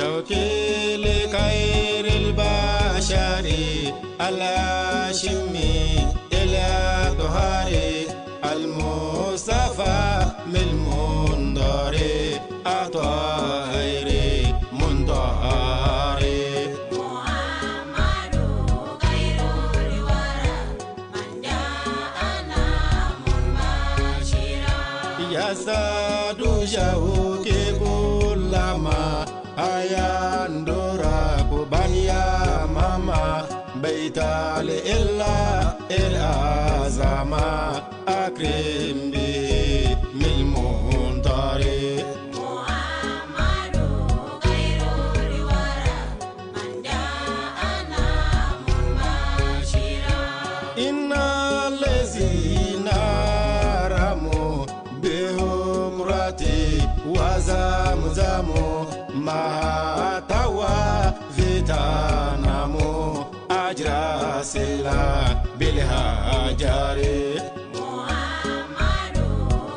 شوقي لخير البشر. الهاشمي إلى طهاري. المصطفى من المنظر أطهر منظر محمد خير الورى. من جاءنا مبشرا يزداد شوقي aya ndora kubania mama beitale ella el azama akrimbi.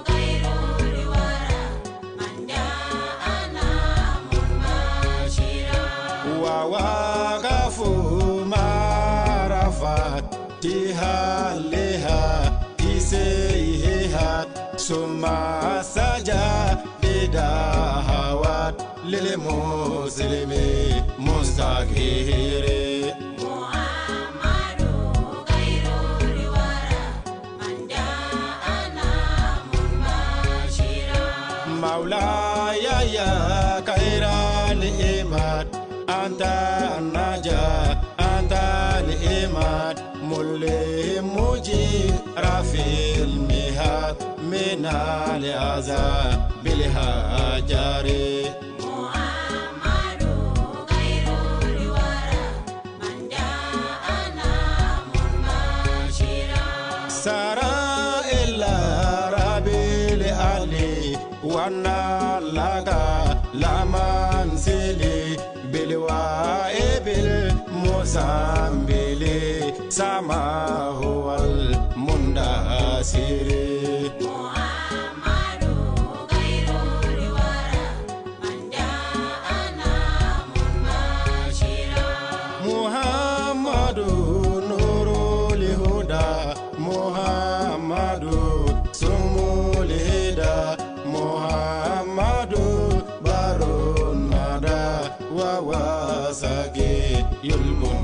خير الورى من جاءنا مبشرا ووقفوا ما رفعت تهالها تسيهات ثم سجد هوات للمسلم مستغير محمد خير الورى من جاءنا مبشرا مولاي يا خير الإيمان أنت النجاة أنت الإيمان. ملهم مجيب رفي المهاد من العذاب بالهجر. سرى إلا ربي لمن سيلي بالوائب المسامبلي muhammadu sumul hida muhammadu barun nada wa wasage yulkun